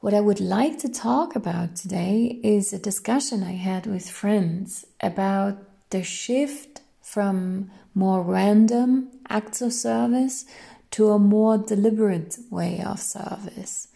What I would like to talk about today is a discussion I had with friends about the shift from more random acts of service to a more deliberate way of service.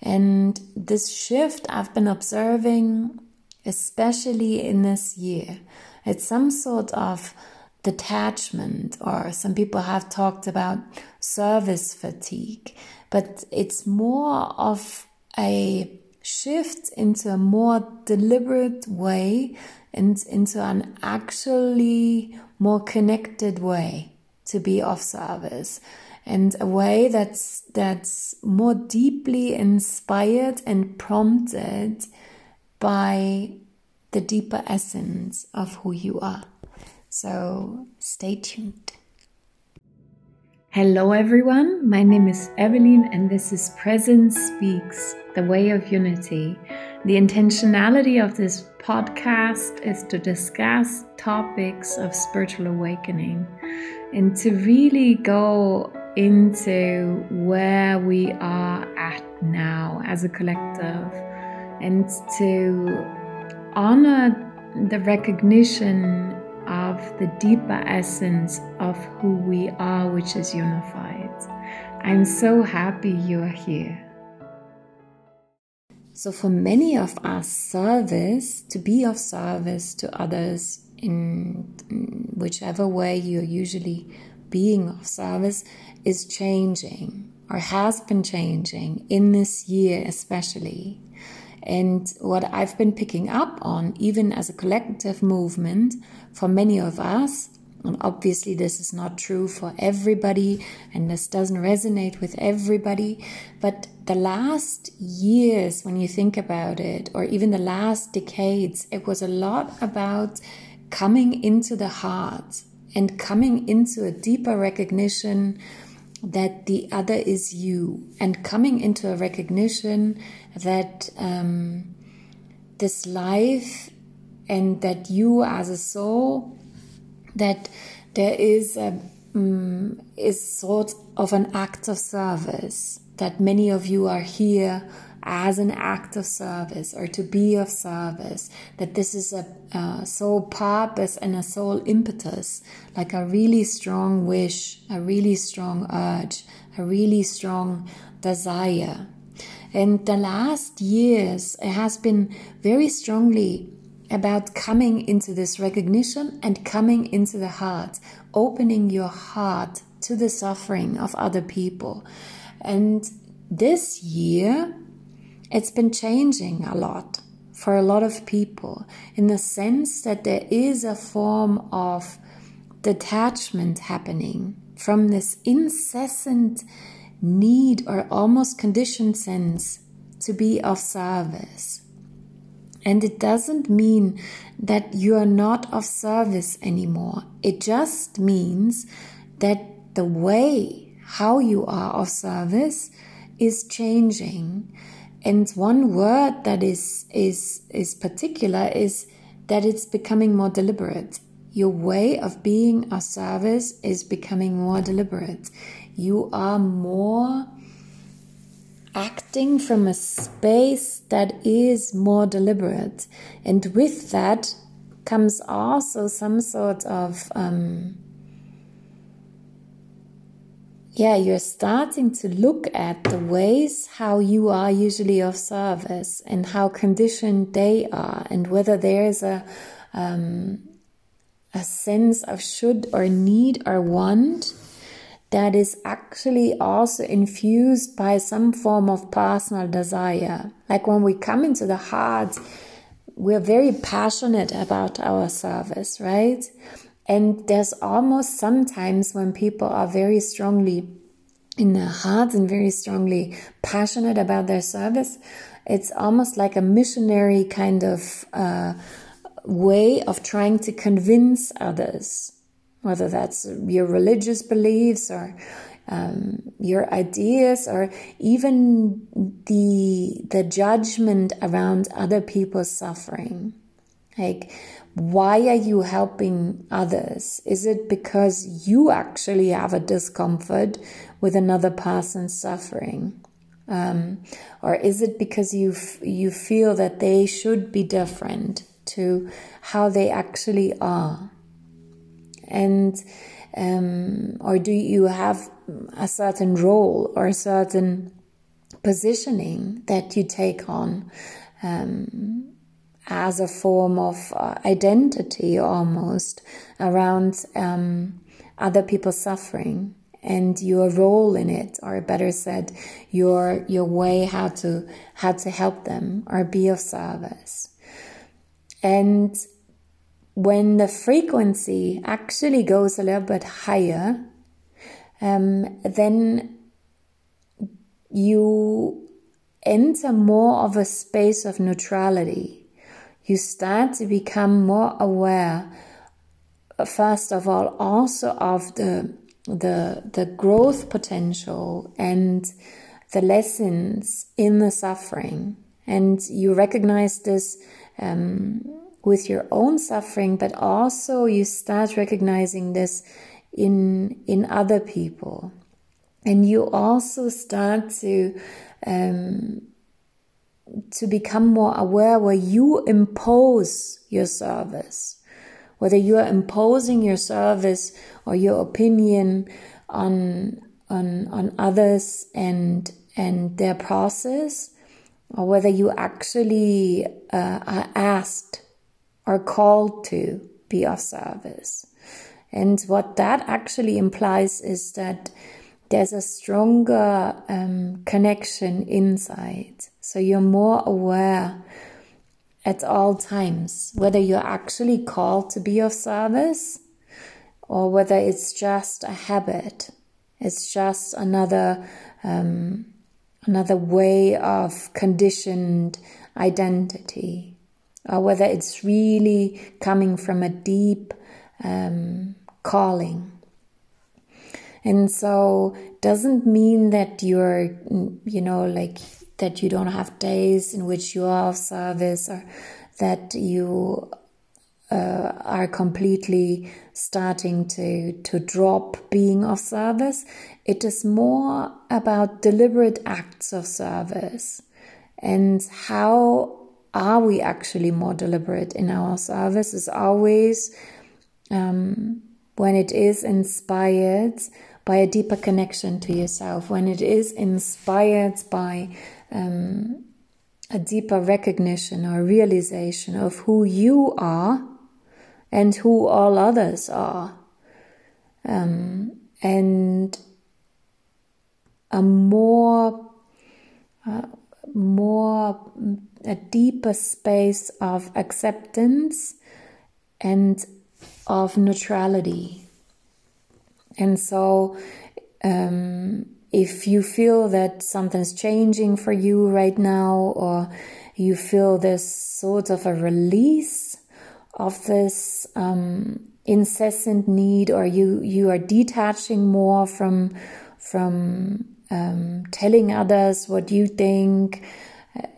And this shift I've been observing, especially in this year. It's some sort of detachment, or some people have talked about service fatigue, but it's more of a shift into a more deliberate way and into an actually more connected way to be of service and a way that's that's more deeply inspired and prompted by the deeper essence of who you are. So stay tuned. Hello, everyone. My name is Evelyn, and this is Presence Speaks, the way of unity. The intentionality of this podcast is to discuss topics of spiritual awakening and to really go into where we are at now as a collective and to honor the recognition of the deeper essence of who we are, which is unified. I'm so happy you are here. So, for many of us, service, to be of service to others in, whichever way you're usually being of service, is changing or has been changing in this year, especially. And what I've been picking up on, even as a collective movement, for many of us, and obviously this is not true for everybody, and this doesn't resonate with everybody, but the last years, when you think about it, or even the last decades, it was a lot about coming into the heart and coming into a deeper recognition that the other is you and coming into a recognition that um, this life and that you as a soul that there is a um, is sort of an act of service that many of you are here as an act of service or to be of service, that this is a, a soul purpose and a soul impetus, like a really strong wish, a really strong urge, a really strong desire. And the last years, it has been very strongly about coming into this recognition and coming into the heart, opening your heart to the suffering of other people. And this year, it's been changing a lot for a lot of people in the sense that there is a form of detachment happening from this incessant need or almost conditioned sense to be of service. And it doesn't mean that you are not of service anymore. It just means that the way how you are of service is changing. And one word that is, is, is particular is that it's becoming more deliberate. Your way of being of service is becoming more deliberate. You are more acting from a space that is more deliberate. And with that comes also some sort of um, yeah, you're starting to look at the ways how you are usually of service and how conditioned they are, and whether there's a um, a sense of should or need or want that is actually also infused by some form of personal desire. Like when we come into the heart, we're very passionate about our service, right? And there's almost sometimes when people are very strongly in their hearts and very strongly passionate about their service, it's almost like a missionary kind of uh, way of trying to convince others, whether that's your religious beliefs or um, your ideas or even the the judgment around other people's suffering. Like, why are you helping others? Is it because you actually have a discomfort with another person's suffering? Um, or is it because you you feel that they should be different to how they actually are? And um, or do you have a certain role or a certain positioning that you take on um, as a form of uh, identity almost around um, other people's suffering and your role in it or better said your your way how to how to help them or be of service and when the frequency actually goes a little bit higher um, then you enter more of a space of neutrality. You start to become more aware, first of all, also of the the the growth potential and the lessons in the suffering, and you recognize this um, with your own suffering, but also you start recognizing this in in other people. And you also start to um, to become more aware where you impose your service whether you are imposing your service or your opinion on on on others and and their process or whether you actually uh, are asked or called to be of service and what that actually implies is that there's a stronger um, connection inside. So you're more aware at all times, whether you're actually called to be of service or whether it's just a habit. It's just another um, another way of conditioned identity, or whether it's really coming from a deep um, calling. And so doesn't mean that you're, you know, like that you don't have days in which you are of service or that you uh, are completely starting to to drop being of service. It is more about deliberate acts of service and how are we actually more deliberate in our service is always um, when it is inspired by a deeper connection to yourself, when it is inspired by um, a deeper recognition or realization of who you are and who all others are. Um, and a more, uh, more, a deeper space of acceptance and of neutrality. And so, um, if you feel that something's changing for you right now, or you feel this sort of a release of this um, incessant need, or you you are detaching more from from um, telling others what you think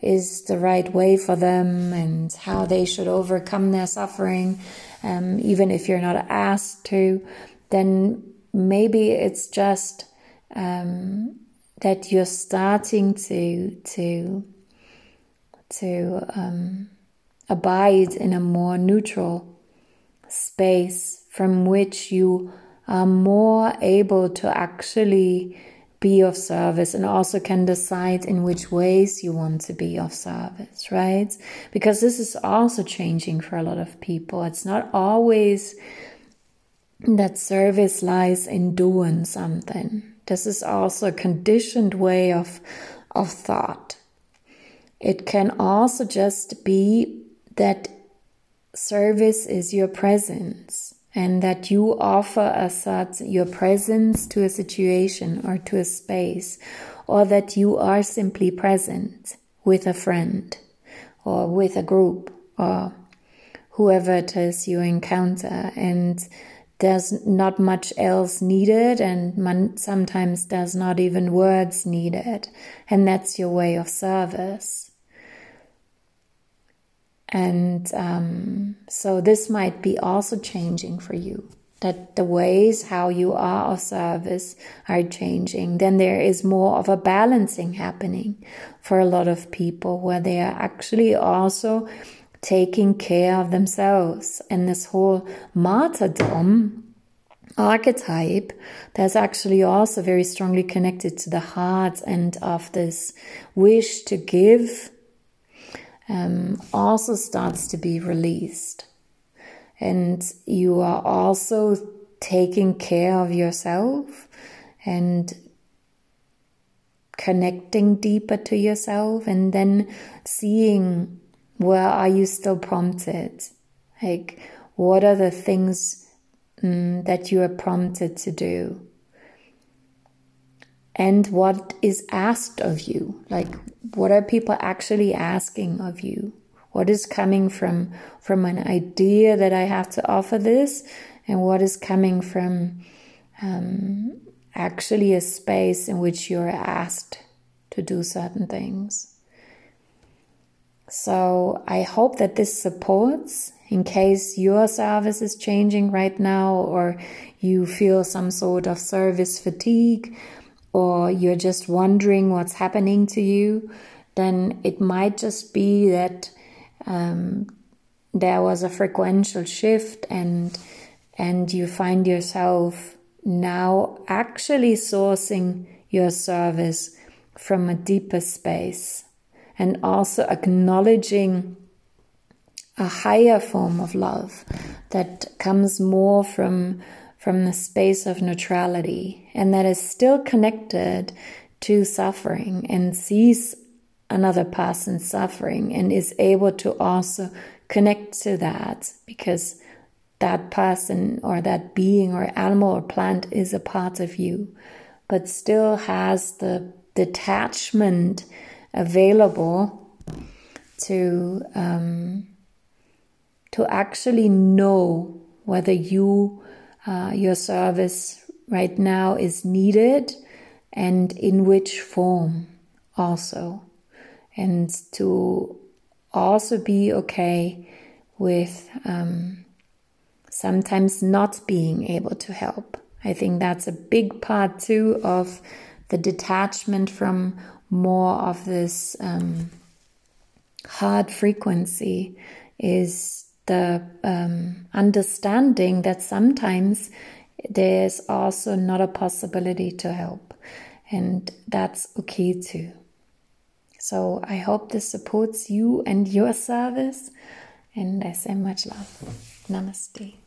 is the right way for them and how they should overcome their suffering um, even if you're not asked to, then maybe it's just um, that you're starting to to to um, abide in a more neutral space from which you are more able to actually be of service and also can decide in which ways you want to be of service, right? Because this is also changing for a lot of people. It's not always that service lies in doing something. This is also a conditioned way of, of thought. It can also just be that service is your presence and that you offer a such your presence to a situation or to a space, or that you are simply present with a friend or with a group or whoever it is you encounter and there's not much else needed and sometimes there's not even words needed and that's your way of service and um, so this might be also changing for you. that the ways how you are of service are changing, then there is more of a balancing happening for a lot of people where they are actually also taking care of themselves. And this whole martyrdom archetype that's actually also very strongly connected to the heart and of this wish to give um, also starts to be released. And you are also taking care of yourself and connecting deeper to yourself and then seeing where are you still prompted? Like what are the things mm, that you are prompted to do? And what is asked of you? Like what are people actually asking of you? What is coming from from an idea that i have to offer this? And what is coming from um, actually a space in which you're asked to do certain things so i hope that this supports in case your service is changing right now or you feel some sort of service fatigue or you're just wondering what's happening to you, then it might just be that um, there was a frequential shift and and you find yourself now actually sourcing your service from a deeper space and also acknowledging a higher form of love that comes more from from the space of neutrality and that is still connected to suffering and sees another person suffering and is able to also connect to that because that person or that being or animal or plant is a part of you, but still has the detachment available to um, to actually know whether you uh, your service right now is needed and in which form also. And to also be okay with um, sometimes not being able to help. I think that's a big part too of the detachment from more of this um, heart frequency is the um, understanding that sometimes there's also not a possibility to help, and that's okay too. So I hope this supports you and your service, and I say much love. Namaste.